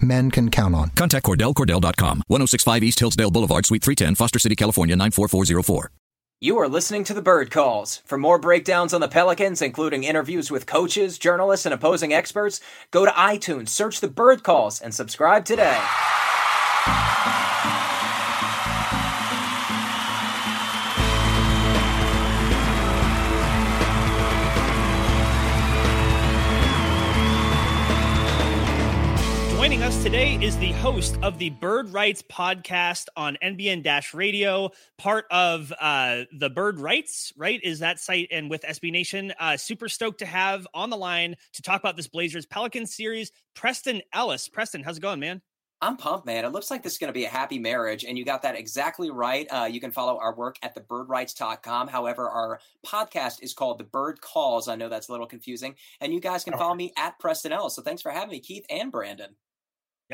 men can count on. Contact Cordell, CordellCordell.com, 1065 East Hillsdale Boulevard, Suite 310, Foster City, California, 94404. You are listening to the Bird Calls. For more breakdowns on the Pelicans, including interviews with coaches, journalists, and opposing experts, go to iTunes, search the Bird Calls, and subscribe today. Today is the host of the Bird Writes podcast on NBN Dash Radio, part of uh, the Bird Writes, right? Is that site and with SB Nation? Uh, super stoked to have on the line to talk about this Blazers Pelicans series, Preston Ellis. Preston, how's it going, man? I'm pumped, man. It looks like this is going to be a happy marriage, and you got that exactly right. Uh, you can follow our work at thebirdwrites.com. However, our podcast is called The Bird Calls. I know that's a little confusing. And you guys can follow me at Preston Ellis. So thanks for having me, Keith and Brandon.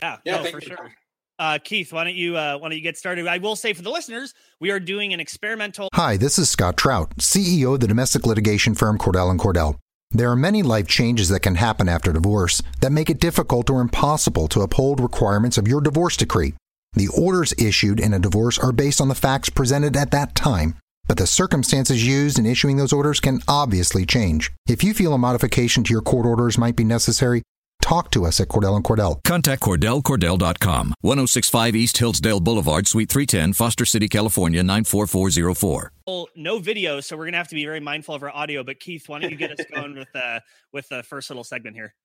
Yeah, yeah, no, for sure. Uh, Keith, why don't you uh, why don't you get started? I will say for the listeners, we are doing an experimental. Hi, this is Scott Trout, CEO of the domestic litigation firm Cordell and Cordell. There are many life changes that can happen after divorce that make it difficult or impossible to uphold requirements of your divorce decree. The orders issued in a divorce are based on the facts presented at that time, but the circumstances used in issuing those orders can obviously change. If you feel a modification to your court orders might be necessary, talk to us at Cordell and Cordell. Contact CordellCordell.com, 1065 East Hillsdale Boulevard, Suite 310, Foster City, California, 94404. Well, No video, so we're going to have to be very mindful of our audio. But Keith, why don't you get us going with, uh, with the first little segment here?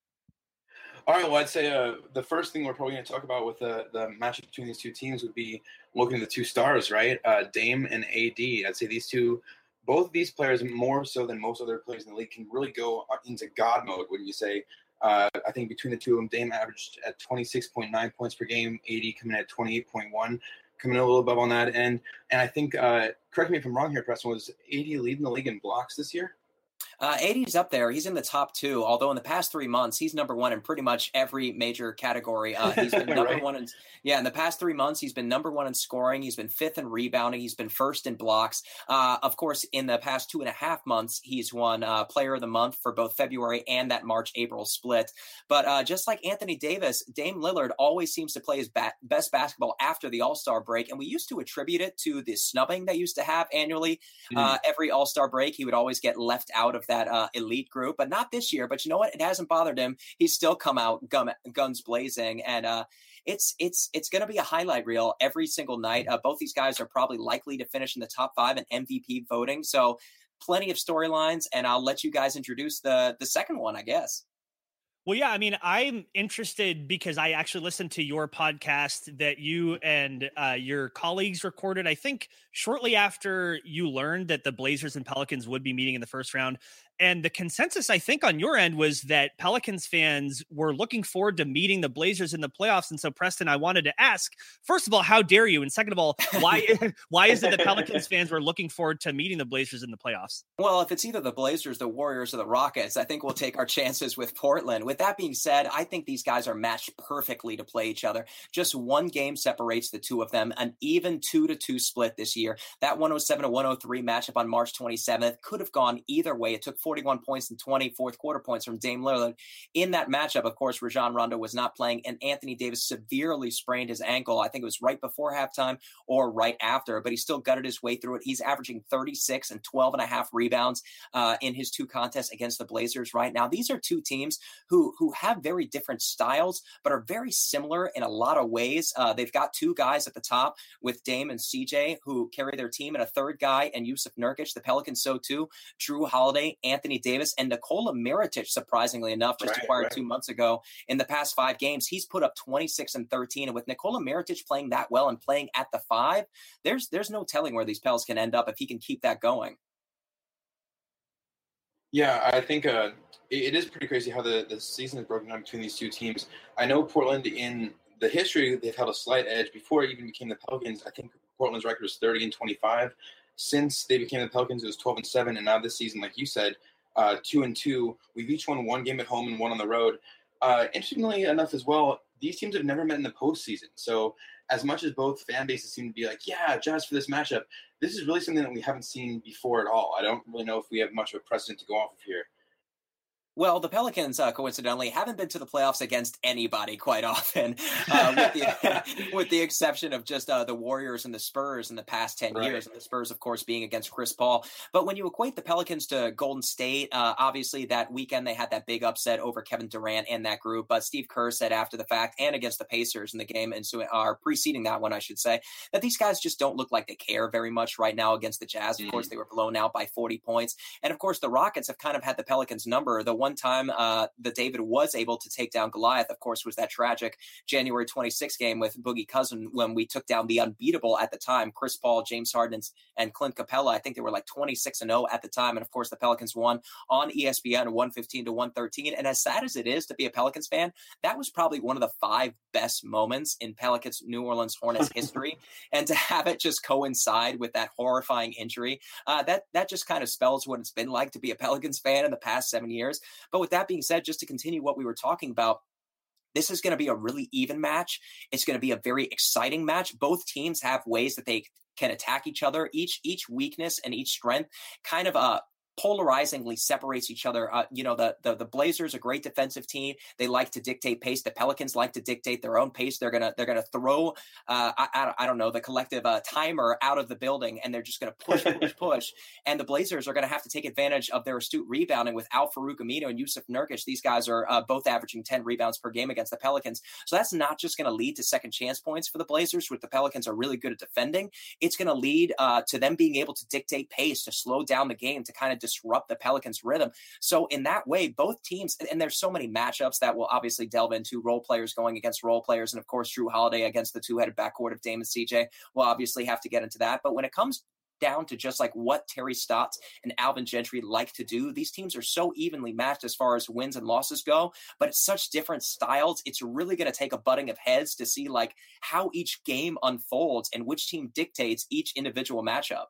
All right. Well, I'd say uh, the first thing we're probably going to talk about with the, the matchup between these two teams would be looking at the two stars, right? Uh, Dame and AD. I'd say these two, both of these players, more so than most other players in the league, can really go into God mode when you say uh, I think between the two of them, Dame averaged at 26.9 points per game, AD coming at 28.1, coming a little above on that end. And I think, uh, correct me if I'm wrong here, Preston, was AD leading the league in blocks this year? Uh, AD's up there. He's in the top two. Although in the past three months, he's number one in pretty much every major category. Uh, he's been number right. one in yeah. In the past three months, he's been number one in scoring. He's been fifth in rebounding. He's been first in blocks. Uh, of course, in the past two and a half months, he's won uh, Player of the Month for both February and that March April split. But uh, just like Anthony Davis, Dame Lillard always seems to play his ba- best basketball after the All Star break, and we used to attribute it to the snubbing they used to have annually. Mm. every All Star break, he would always get left out of that elite elite group, but not this year. But you know what? It hasn't bothered him. He's still come out gun, guns blazing, and uh, it's it's it's going to be a highlight reel every single night. Uh, both these guys are probably likely to finish in the top five in MVP voting. So plenty of storylines, and I'll let you guys introduce the the second one, I guess. Well, yeah, I mean, I'm interested because I actually listened to your podcast that you and uh, your colleagues recorded. I think shortly after you learned that the Blazers and Pelicans would be meeting in the first round. And the consensus, I think, on your end was that Pelicans fans were looking forward to meeting the Blazers in the playoffs. And so, Preston, I wanted to ask, first of all, how dare you? And second of all, why why is it that Pelicans fans were looking forward to meeting the Blazers in the playoffs? Well, if it's either the Blazers, the Warriors, or the Rockets, I think we'll take our chances with Portland. With that being said, I think these guys are matched perfectly to play each other. Just one game separates the two of them, an even two to two split this year. That 107 to 103 matchup on March 27th could have gone either way. It took 41 points and 20 fourth quarter points from Dame Lillard. In that matchup, of course, Rajon Rondo was not playing, and Anthony Davis severely sprained his ankle. I think it was right before halftime or right after, but he still gutted his way through it. He's averaging 36 and 12 and a half rebounds uh, in his two contests against the Blazers right now. These are two teams who who have very different styles, but are very similar in a lot of ways. Uh, they've got two guys at the top with Dame and CJ who carry their team, and a third guy and Jusuf Nurkic. The Pelicans so too. Jrue Holiday, Anthony Davis, and Nikola Mirotic, surprisingly enough, just right, acquired right. two months ago. In the past five games, he's put up 26 and 13. And with Nikola Mirotic playing that well and playing at the five, there's there's no telling where these Pels can end up if he can keep that going. Yeah, I think uh, it, it is pretty crazy how the, the season is broken down between these two teams. I know Portland in the history they've held a slight edge before it even became the Pelicans. I think Portland's record was 30 and 25 since they became the Pelicans, it was 12 and 7. And now this season, like you said, uh, 2 and 2. We've each won one game at home and one on the road. Uh, interestingly enough, as well, these teams have never met in the postseason. So, as much as both fan bases seem to be like, yeah, just for this matchup, this is really something that we haven't seen before at all. I don't really know if we have much of a precedent to go off of here. Well, the Pelicans, uh, coincidentally, haven't been to the playoffs against anybody quite often, uh, with, the, with, the, exception of just uh, the Warriors and the Spurs in the past 10 right. years. And the Spurs, of course, being against Chris Paul. But when you equate the Pelicans to Golden State, uh, obviously that weekend they had that big upset over Kevin Durant and that group. But Steve Kerr said after the fact and against the Pacers in the game, and so are uh, preceding that one, I should say, that these guys just don't look like they care very much right now against the Jazz. Of mm course, they were blown out by 40 points. And of course, the Rockets have kind of had the Pelicans number. The one time uh, that David was able to take down Goliath, of course, was that tragic January 26 game with Boogie Cousin when we took down the unbeatable at the time, Chris Paul, James Harden, and Clint Capela. I think they were like 26 and 0 at the time. And of course, the Pelicans won on ESPN 115 to 113. And as sad as it is to be a Pelicans fan, that was probably one of the five best moments in Pelicans New Orleans Hornets history. and to have it just coincide with that horrifying injury, uh, that that just kind of spells what it's been like to be a Pelicans fan in the past seven years. But with that being said, just to continue what we were talking about, this is going to be a really even match. It's going to be a very exciting match. Both teams have ways that they can attack each other. Each each weakness and each strength kind of uh polarizingly separates each other. Uh, you know, the, the the Blazers, a great defensive team. They like to dictate pace. The Pelicans like to dictate their own pace. They're gonna they're gonna throw uh, I, I, don't know the collective uh, timer out of the building, and they're just gonna push push push. And the Blazers are gonna have to take advantage of their astute rebounding with Al-Farouq Aminu and Jusuf Nurkic. These guys are uh, both averaging ten rebounds per game against the Pelicans. So that's not just gonna lead to second chance points for the Blazers, which the Pelicans are really good at defending. It's gonna lead uh, to them being able to dictate pace to slow down the game to kind of disrupt the Pelicans' rhythm. So in that way, both teams, and there's so many matchups that will obviously delve into role players going against role players, and of course Jrue Holiday against the two-headed backcourt of Dame and CJ. We'll obviously have to get into that. But when it comes down to just like what Terry Stotts and Alvin Gentry like to do. These teams are so evenly matched as far as wins and losses go, but it's such different styles. It's really going to take a butting of heads to see like how each game unfolds and which team dictates each individual matchup.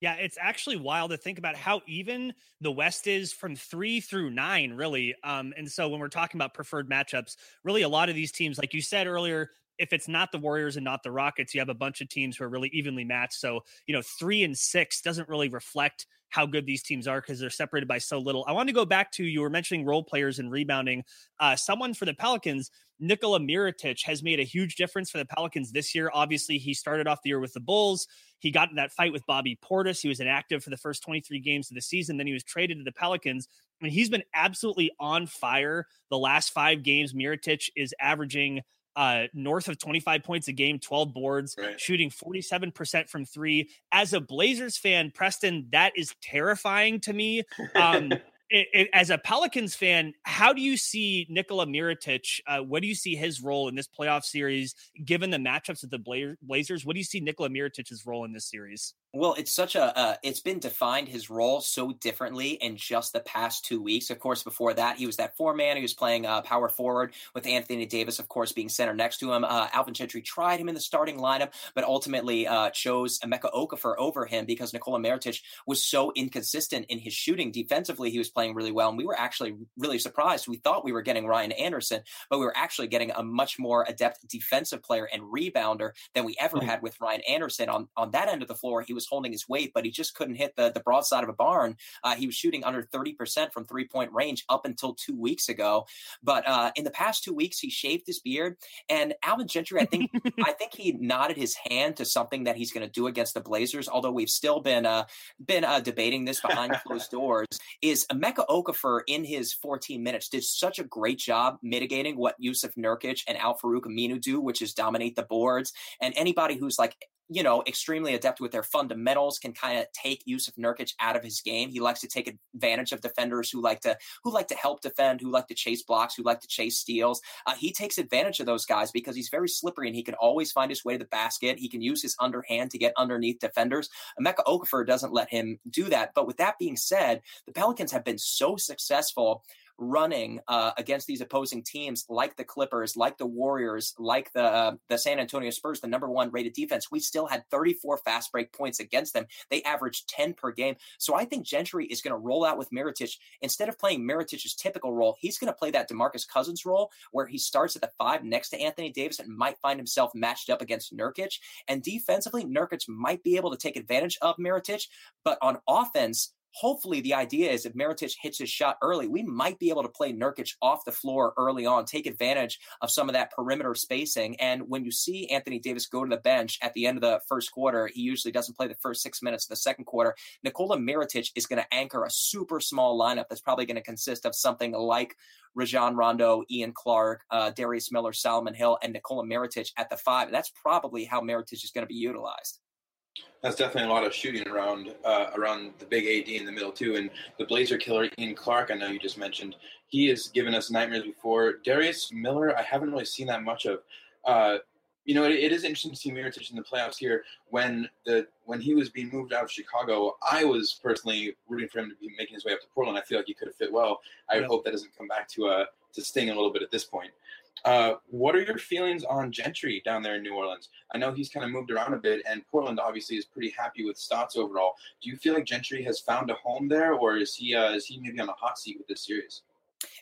Yeah, it's actually wild to think about how even the West is from three through nine, really. Um, and so when we're talking about preferred matchups, really a lot of these teams, like you said earlier, if it's not the Warriors and not the Rockets, you have a bunch of teams who are really evenly matched. So, you know, three and six doesn't really reflect how good these teams are because they're separated by so little. I want to go back to you were mentioning role players and rebounding. Uh, someone for the Pelicans, Nikola Mirotic, has made a huge difference for the Pelicans this year. Obviously, he started off the year with the Bulls. He got in that fight with Bobby Portis. He was inactive for the first 23 games of the season. Then he was traded to the Pelicans. and he's been absolutely on fire the last five games. Mirotic is averaging uh, north of 25 points a game, 12 boards, right. shooting 47% from three. As a Blazers fan, Preston, that is terrifying to me. Um, it, as a Pelicans fan, how do you see Nikola Mirotic? Uh, what do you see his role in this playoff series, given the matchups of the Blazers? What do you see Nikola Mirotic's role in this series? Well, it's such a uh, it's been defined his role so differently in just the past two weeks. Of course, before that, he was that four man. He was playing uh, power forward with Anthony Davis, of course, being center next to him. Uh, Alvin Gentry tried him in the starting lineup, but ultimately uh, chose Emeka Okafor over him because Nikola Mirotic was so inconsistent in his shooting. Defensively, he was playing really well, and we were actually really surprised. We thought we were getting Ryan Anderson, but we were actually getting a much more adept defensive player and rebounder than we ever mm-hmm. had with Ryan Anderson on on that end of the floor. He was holding his weight, but he just couldn't hit the, the broadside of a barn. Uh, he was shooting under 30% from three point range up until two weeks ago. But uh, in the past two weeks, he shaved his beard. And Alvin Gentry, I think, I think he nodded his hand to something that he's going to do against the Blazers. Although we've still been uh, been uh, debating this behind closed doors. Is Emeka Okafor in his 14 minutes did such a great job mitigating what Jusuf Nurkic and Al-Farouq Aminu do, which is dominate the boards. And anybody who's like you know, extremely adept with their fundamentals, can kind of take Jusuf Nurkic out of his game. He likes to take advantage of defenders who like to who like to help defend, who like to chase blocks, who like to chase steals. Uh, he takes advantage of those guys because he's very slippery and he can always find his way to the basket. He can use his underhand to get underneath defenders. Emeka Okafor doesn't let him do that. But with that being said, the Pelicans have been so successful running uh, against these opposing teams, like the Clippers, like the Warriors, like the uh, the San Antonio Spurs, the number one rated defense, we still had 34 fast break points against them. They averaged 10 per game. So I think Gentry is going to roll out with Mirotic instead of playing Mirotic's typical role. He's going to play that Demarcus Cousins role where he starts at the five next to Anthony Davis and might find himself matched up against Nurkic. And defensively, Nurkic might be able to take advantage of Mirotic, but on offense, hopefully the idea is if Mirotic hits his shot early, we might be able to play Nurkic off the floor early on, take advantage of some of that perimeter spacing. And when you see Anthony Davis go to the bench at the end of the first quarter, he usually doesn't play the first six minutes of the second quarter. Nikola Mirotic is going to anchor a super small lineup that's probably going to consist of something like Rajon Rondo, Ian Clark, uh, Darius Miller, Solomon Hill, and Nikola Mirotic at the five. That's probably how Mirotic is going to be utilized. That's definitely a lot of shooting around uh, around the big AD in the middle too, and the Blazer killer Ian Clark. I know you just mentioned he has given us nightmares before. Darius Miller, I haven't really seen that much of. Uh, you know, it, it is interesting to see Mirotic in the playoffs here. When the when he was being moved out of Chicago, I was personally rooting for him to be making his way up to Portland. I feel like he could have fit well. I yeah. hope that doesn't come back to uh to sting a little bit at this point. Uh, what are your feelings on Gentry down there in New Orleans? I know he's kind of moved around a bit, and Portland obviously is pretty happy with Stotts overall. Do you feel like Gentry has found a home there, or is he uh, is he maybe on a hot seat with this series?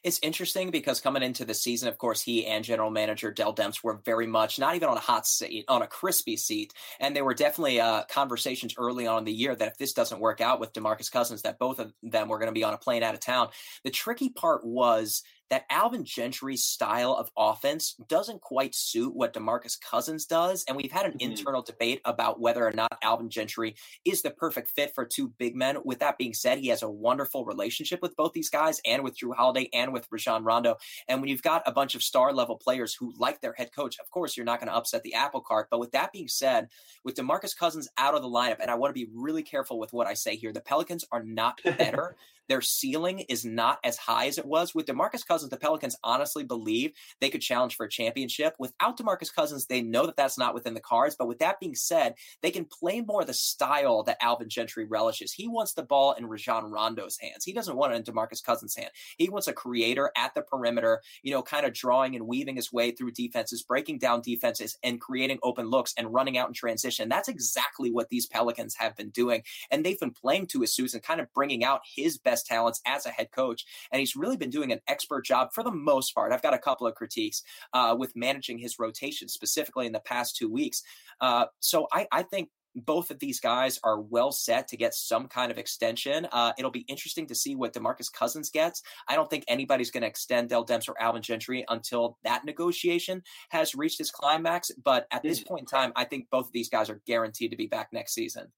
It's interesting because coming into the season, of course, he and general manager Dell Demps were very much not even on a hot seat, on a crispy seat. And there were definitely uh, conversations early on in the year that if this doesn't work out with Demarcus Cousins, that both of them were going to be on a plane out of town. The tricky part was that Alvin Gentry's style of offense doesn't quite suit what DeMarcus Cousins does. And we've had an mm-hmm. internal debate about whether or not Alvin Gentry is the perfect fit for two big men. With that being said, he has a wonderful relationship with both these guys and with Jrue Holiday and with Rajon Rondo. And when you've got a bunch of star level players who like their head coach, of course, you're not going to upset the apple cart. But with that being said, with DeMarcus Cousins out of the lineup, and I want to be really careful with what I say here, the Pelicans are not better their ceiling is not as high as it was. With DeMarcus Cousins, the Pelicans honestly believe they could challenge for a championship. Without DeMarcus Cousins, they know that that's not within the cards. But with that being said, they can play more the style that Alvin Gentry relishes. He wants the ball in Rajon Rondo's hands. He doesn't want it in DeMarcus Cousins' hand. He wants a creator at the perimeter, you know, kind of drawing and weaving his way through defenses, breaking down defenses, and creating open looks and running out in transition. That's exactly what these Pelicans have been doing. And they've been playing to his suits and kind of bringing out his best best talents as a head coach. And he's really been doing an expert job for the most part. I've got a couple of critiques uh, with managing his rotation, specifically in the past two weeks. Uh, so I, I think both of these guys are well set to get some kind of extension. Uh, it'll be interesting to see what Demarcus Cousins gets. I don't think anybody's going to extend Dell Demps or Alvin Gentry until that negotiation has reached its climax. But at this point in time, I think both of these guys are guaranteed to be back next season.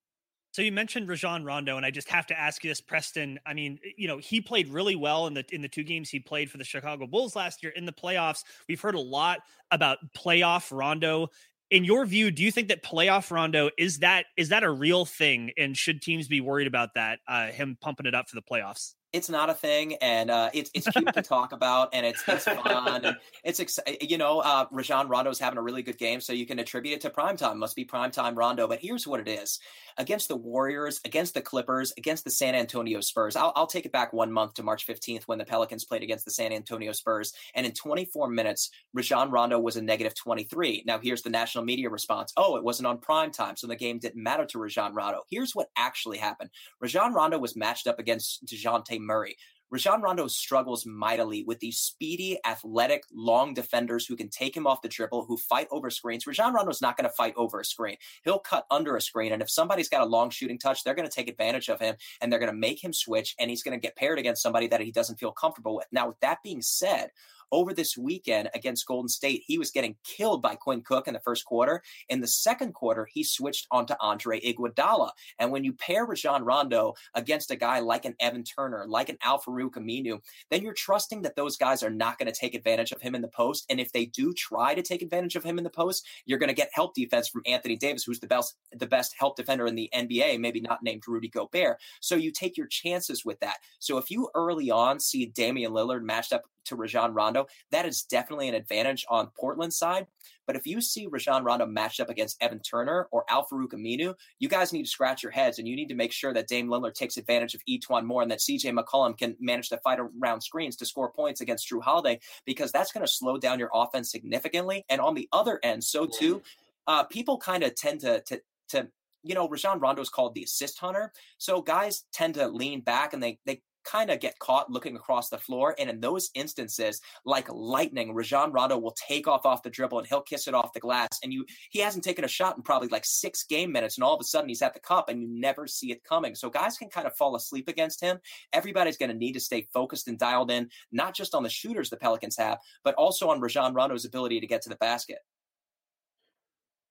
So you mentioned Rajon Rondo, and I just have to ask you this, Preston. I mean, you know, he played really well in the in the two games he played for the Chicago Bulls last year in the playoffs. We've heard a lot about playoff Rondo. In your view, do you think that playoff Rondo is that is that a real thing, and should teams be worried about that? Uh, him pumping it up for the playoffs it's not a thing, and uh, it's it's cute to talk about, and it's it's fun, and it's ex- you know uh, Rajon Rondo's having a really good game, so you can attribute it to prime time. Must be prime time Rondo, but here's what it is: against the Warriors, against the Clippers, against the San Antonio Spurs. I'll, I'll take it back one month to March 15th when the Pelicans played against the San Antonio Spurs, and in 24 minutes, Rajon Rondo was a negative 23. Now here's the national media response: Oh, it wasn't on prime time, so the game didn't matter to Rajon Rondo. Here's what actually happened: Rajon Rondo was matched up against Dejounte Murray. Rajon Rondo struggles mightily with these speedy, athletic, long defenders who can take him off the dribble, who fight over screens. Rajon Rondo's not going to fight over a screen. He'll cut under a screen. And if somebody's got a long shooting touch, they're going to take advantage of him and they're going to make him switch and he's going to get paired against somebody that he doesn't feel comfortable with. Now, with that being said, over this weekend against Golden State, he was getting killed by Quinn Cook in the first quarter. In the second quarter, he switched onto Andre Iguodala. And when you pair Rajon Rondo against a guy like an Evan Turner, like an Al-Farouq Aminu, then you're trusting that those guys are not going to take advantage of him in the post. And if they do try to take advantage of him in the post, you're going to get help defense from Anthony Davis, who's the best the best help defender in the NBA, maybe not named Rudy Gobert. So you take your chances with that. So if you early on see Damian Lillard matched up to Rajon Rondo, that is definitely an advantage on Portland's side. But if you see Rajon Rondo matched up against Evan Turner or Al-Farouq Aminu, you guys need to scratch your heads and you need to make sure that Dame Lillard takes advantage of E'Twaun Moore and that CJ McCollum can manage to fight around screens to score points against Jrue Holiday because that's going to slow down your offense significantly. And on the other end, so too, uh, people kind of tend to, to to you know, Rajon Rondo is called the assist hunter. So guys tend to lean back and they they kind of get caught looking across the floor. And in those instances, like lightning, Rajon Rondo will take off off the dribble and he'll kiss it off the glass. And you, he hasn't taken a shot in probably like six game minutes, and all of a sudden he's at the cup, and you never see it coming. So guys can kind of fall asleep against him. Everybody's going to need to stay focused and dialed in, not just on the shooters the Pelicans have, but also on Rajon Rondo's ability to get to the basket.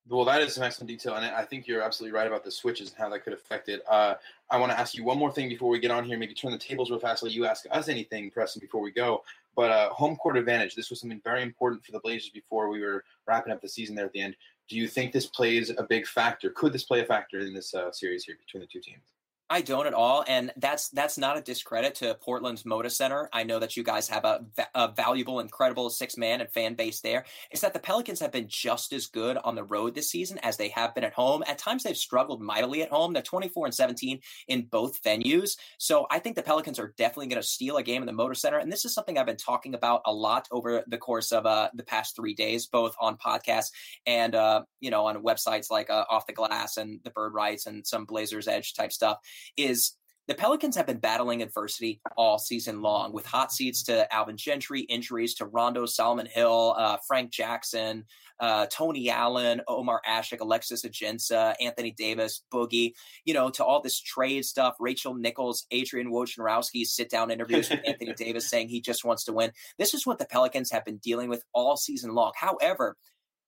Well, that is some excellent detail, and I think you're absolutely right about the switches and how that could affect it. Uh, I want to ask you one more thing before we get on here. Maybe turn the tables real fast. Let you ask us anything, Preston, before we go. But uh, home court advantage. This was something very important for the Blazers before we were wrapping up the season there at the end. Do you think this plays a big factor? Could this play a factor in this uh, series here between the two teams? I don't at all, and that's that's not a discredit to Portland's Moda Center. I know that you guys have a, a valuable, incredible six man and fan base there. It's that the Pelicans have been just as good on the road this season as they have been at home. At times, they've struggled mightily at home. They're twenty four and seventeen in both venues, so I think the Pelicans are definitely going to steal a game in the Moda Center. And this is something I've been talking about a lot over the course of uh, the past three days, both on podcasts and uh, you know on websites like uh, Off the Glass and the Bird Writes and some Blazers Edge type stuff is the Pelicans have been battling adversity all season long with hot seats to Alvin Gentry, injuries to Rondo, Solomon Hill, uh, Frank Jackson, uh, Tony Allen, Omer Asik, Alexis Ajinça, Anthony Davis, Boogie, you know, to all this trade stuff, Rachel Nichols, Adrian Wojnarowski's sit down interviews with Anthony Davis saying he just wants to win. This is what the Pelicans have been dealing with all season long. However,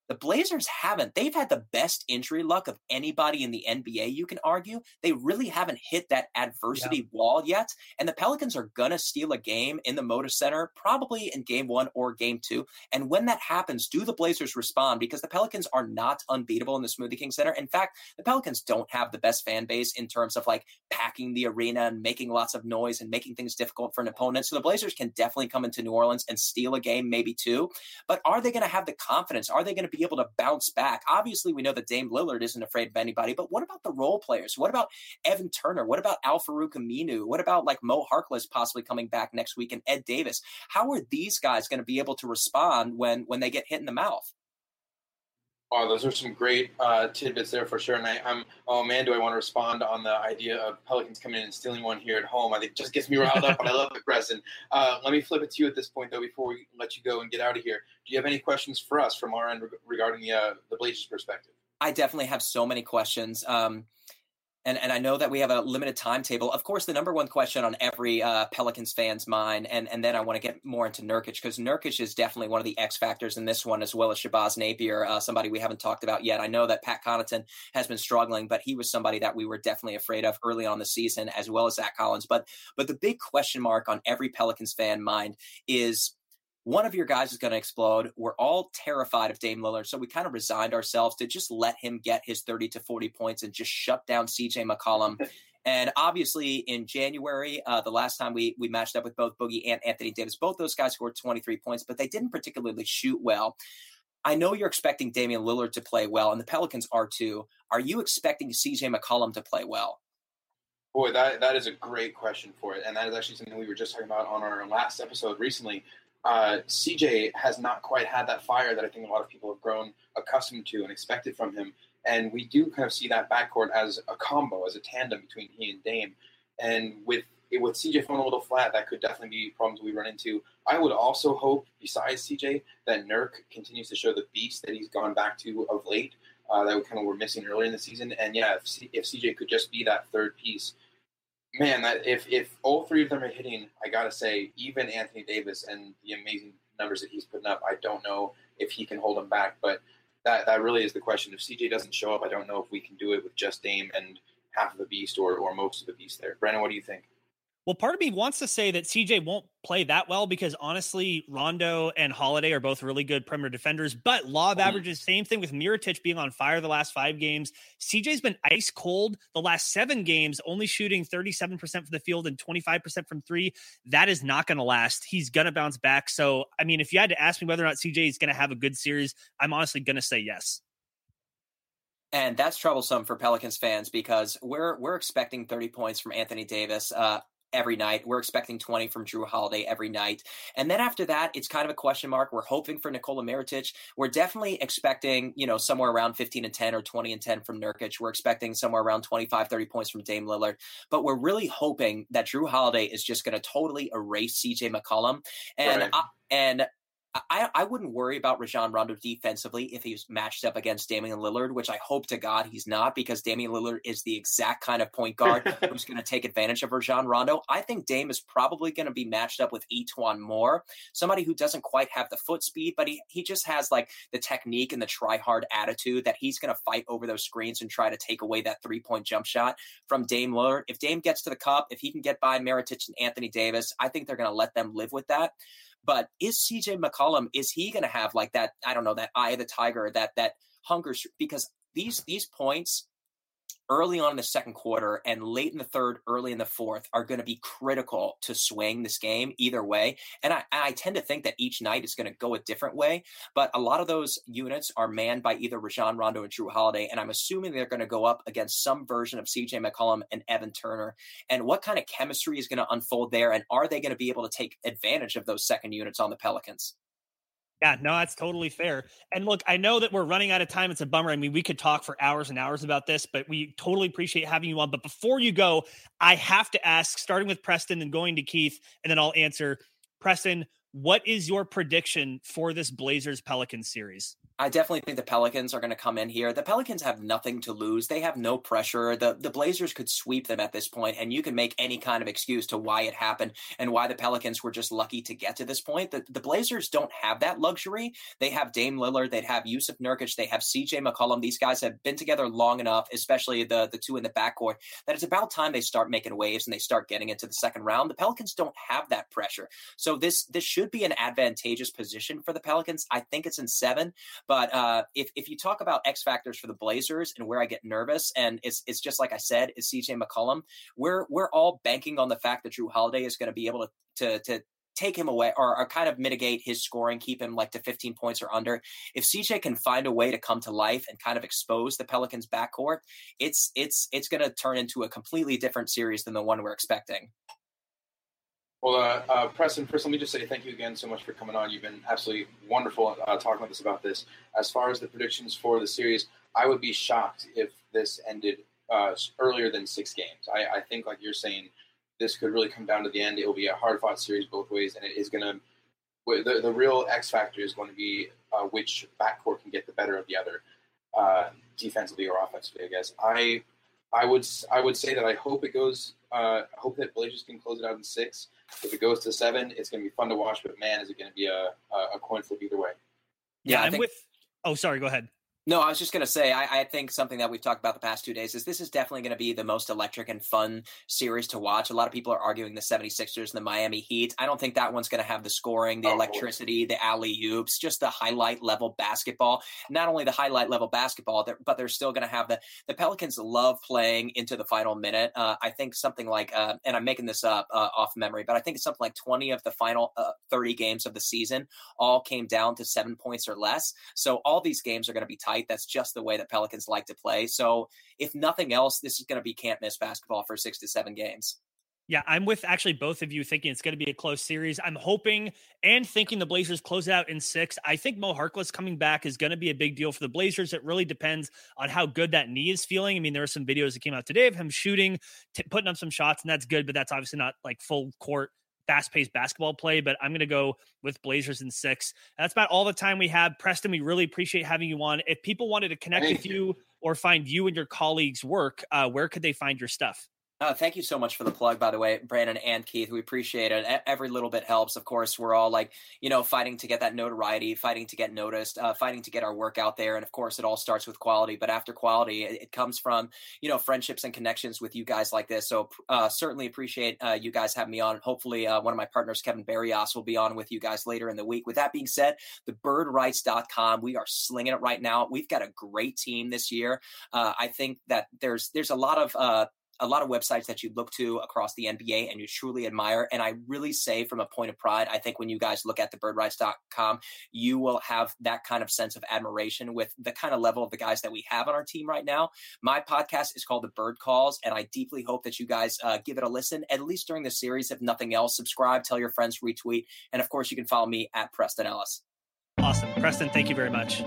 the Blazers haven't. They've had the best injury luck of anybody in the NBA, you can argue. They really haven't hit that adversity yeah. wall yet. And the Pelicans are going to steal a game in the Moda Center, probably in game one or game two. And when that happens, do the Blazers respond? Because the Pelicans are not unbeatable in the Smoothie King Center. In fact, the Pelicans don't have the best fan base in terms of like packing the arena and making lots of noise and making things difficult for an opponent. So the Blazers can definitely come into New Orleans and steal a game, maybe two. But are they going to have the confidence? Are they going to be be able to bounce back. Obviously, we know that Dame Lillard isn't afraid of anybody, but what about the role players? What about Evan Turner? What about Al-Farouq Aminu? What about like Mo Harkless possibly coming back next week and Ed Davis? How are these guys going to be able to respond when when they get hit in the mouth? Oh, those are some great uh, tidbits there for sure. And I, am oh man, do I want to respond on the idea of Pelicans coming in and stealing one here at home? I think just gets me riled up, and I love it, Preston. Uh, let me flip it to you at this point, though, before we let you go and get out of here. Do you have any questions for us from our end regarding the uh, the Blazers' perspective? I definitely have so many questions. Um, and and I know that we have a limited timetable. Of course, the number one question on every uh, Pelicans fan's mind, and and then I want to get more into Nurkic because Nurkic is definitely one of the X factors in this one, as well as Shabazz Napier, uh, somebody we haven't talked about yet. I know that Pat Connaughton has been struggling, but he was somebody that we were definitely afraid of early on the season, as well as Zach Collins. But but the big question mark on every Pelicans fan mind is one of your guys is going to explode. We're all terrified of Dame Lillard, so we kind of resigned ourselves to just let him get his 30 to 40 points and just shut down CJ McCollum. and obviously, in January, uh, the last time we we matched up with both Boogie and Anthony Davis, both those guys scored 23 points, but they didn't particularly shoot well. I know you're expecting Damian Lillard to play well, and the Pelicans are too. Are you expecting CJ McCollum to play well? Boy, that that is a great question for it, and that is actually something we were just talking about on our last episode recently uh, CJ has not quite had that fire that I think a lot of people have grown accustomed to and expected from him. And we do kind of see that backcourt as a combo, as a tandem between he and Dame. And with with CJ falling a little flat, that could definitely be problems we run into. I would also hope, besides CJ, that Nurk continues to show the beast that he's gone back to of late. Uh, that we kind of were missing earlier in the season. And yeah, if, C- if CJ could just be that third piece man, that if if all three of them are hitting, I gotta say, even Anthony Davis and the amazing numbers that he's putting up, I don't know if he can hold them back. But that that really is the question. If CJ doesn't show up, I don't know if we can do it with just Dame and half of the beast or or most of the beast there. Brandon, what do you think? Well, part of me wants to say that CJ won't play that well because honestly, Rondo and Holiday are both really good perimeter defenders. But law of mm-hmm. averages, same thing with Mirotic being on fire the last five games. CJ's been ice cold the last seven games, only shooting 37% from the field and 25% from three. That is not going to last. He's going to bounce back. So, I mean, if you had to ask me whether or not CJ is going to have a good series, I'm honestly going to say yes. And that's troublesome for Pelicans fans because we're we're expecting 30 points from Anthony Davis. Uh, every night. We're expecting 20 from Jrue Holiday every night. And then after that, it's kind of a question mark. We're hoping for Nikola Mirotic. We're definitely expecting, you know, somewhere around 15 and 10 or 20 and 10 from Nurkic. We're expecting somewhere around 25, 30 points from Dame Lillard. But we're really hoping that Jrue Holiday is just going to totally erase CJ McCollum. And right. I, and I, I wouldn't worry about Rajon Rondo defensively if he's matched up against Damian Lillard, which I hope to God he's not, because Damian Lillard is the exact kind of point guard who's going to take advantage of Rajon Rondo. I think Dame is probably going to be matched up with E'Twaun Moore, somebody who doesn't quite have the foot speed, but he, he just has like the technique and the try hard attitude that he's going to fight over those screens and try to take away that three point jump shot from Dame Lillard. If Dame gets to the cup, if he can get by Mirotic and Anthony Davis, I think they're going to let them live with that. But is CJ McCollum is he going to have like that? I don't know that eye of the tiger, that that hunger because these these points early on in the second quarter and late in the third, early in the fourth are going to be critical to swing this game either way. And I, I tend to think that each night is going to go a different way. But a lot of those units are manned by either Rajon Rondo and Jrue Holiday. And I'm assuming they're going to go up against some version of CJ McCollum and Evan Turner. And what kind of chemistry is going to unfold there? And are they going to be able to take advantage of those second units on the Pelicans? Yeah, no, that's totally fair. And look, I know that we're running out of time. It's a bummer. I mean, we could talk for hours and hours about this, but we totally appreciate having you on. But before you go, I have to ask, starting with Preston and going to Keith, and then I'll answer. Preston, what is your prediction for this Blazers Pelicans series? I definitely think the Pelicans are going to come in here. The Pelicans have nothing to lose. They have no pressure. The the Blazers could sweep them at this point, and you can make any kind of excuse to why it happened and why the Pelicans were just lucky to get to this point. The, the Blazers don't have that luxury. They have Dame Lillard, they have Jusuf Nurkic, they have CJ McCollum. These guys have been together long enough, especially the the two in the backcourt, that it's about time they start making waves and they start getting into the second round. The Pelicans don't have that pressure. So this this should be an advantageous position for the Pelicans. I think it's in seven. But uh, if if you talk about X factors for the Blazers and where I get nervous, and it's it's just like I said, is CJ McCollum. We're we're all banking on the fact that Jrue Holiday is going to be able to to to take him away or, or, kind of mitigate his scoring, keep him like to 15 points or under. If CJ can find a way to come to life and kind of expose the Pelicans backcourt, it's it's it's going to turn into a completely different series than the one we're expecting. Well, uh, uh, Preston, first let me just say thank you again so much for coming on. You've been absolutely wonderful uh, talking with us about this. As far as the predictions for the series, I would be shocked if this ended uh, earlier than six games. I, I, think, like you're saying, this could really come down to the end. It will be a hard fought series both ways, and it is going to. The, the real X factor is going to be uh, which backcourt can get the better of the other, uh, defensively or offensively. I guess I, I would I would say that I hope it goes. Uh, I hope that Blazers can close it out in six. If it goes to seven, it's going to be fun to watch. But man, is it going to be a, a coin flip either way? Yeah, yeah I'm think, with. Oh, sorry. Go ahead. No, I was just going to say, I, I, think something that we've talked about the past two days is this is definitely going to be the most electric and fun series to watch. A lot of people are arguing the 76ers and the Miami Heat. I don't think that one's going to have the scoring, the oh, electricity, the alley oops, just the highlight level basketball. Not only the highlight level basketball, but they're still going to have the, the Pelicans love playing into the final minute. Uh, I think something like, uh, and I'm making this up uh, off memory, but I think it's something like 20 of the final uh, 30 games of the season all came down to seven points or less. So all these games are going to be tight. That's just the way that Pelicans like to play. So if nothing else, this is going to be can't miss basketball for six to seven games. Yeah, I'm with actually both of you thinking it's going to be a close series. I'm hoping and thinking the Blazers close out in six. I think Mo Harkless coming back is going to be a big deal for the Blazers. It really depends on how good that knee is feeling. I mean, there are some videos that came out today of him shooting, t- putting up some shots, and that's good, but that's obviously not like full court fast paced basketball play, but I'm going to go with Blazers in six. That's about all the time we have. Preston, we really appreciate having you on. If people wanted to connect Thank with you. you or find you and your colleagues' work, uh, where could they find your stuff? Uh, thank you so much for the plug, by the way, Brandon and Keith. We appreciate it. Every little bit helps. Of course, we're all like, you know, fighting to get that notoriety, fighting to get noticed, uh, fighting to get our work out there. And of course, it all starts with quality. But after quality, it, comes from, you know, friendships and connections with you guys like this. So uh, certainly appreciate uh, you guys having me on. Hopefully, uh, one of my partners, Kevin Barrios, will be on with you guys later in the week. With that being said, the birdwrites.com, we are slinging it right now. We've got a great team this year. Uh, I think that there's there's a lot of a lot of websites that you look to across the NBA and you truly admire. And I really say, from a point of pride, I think when you guys look at the birdwrites.com, you will have that kind of sense of admiration with the kind of level of the guys that we have on our team right now. My podcast is called The Bird Calls, and I deeply hope that you guys uh, give it a listen, at least during the series. If nothing else, subscribe, tell your friends, retweet. And of course, you can follow me at Preston Ellis. Awesome. Preston, thank you very much.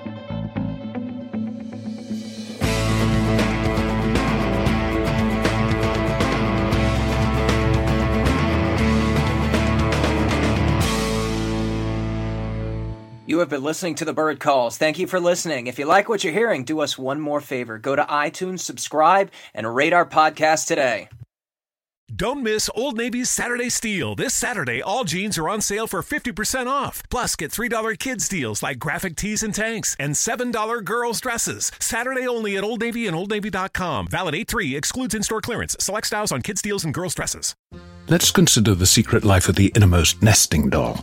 You have been listening to the Bird Calls. Thank you for listening. If you like what you're hearing, do us one more favor. Go to iTunes, subscribe, and rate our podcast today. Don't miss Old Navy's Saturday Steal. This Saturday, all jeans are on sale for 50% off. Plus, get $3 kids deals like graphic tees and tanks and $7 girls dresses. Saturday only at Old Navy and OldNavy.com. Valid 8-3 excludes in-store clearance. Select styles on kids deals and girls dresses. Let's consider the secret life of the innermost nesting doll.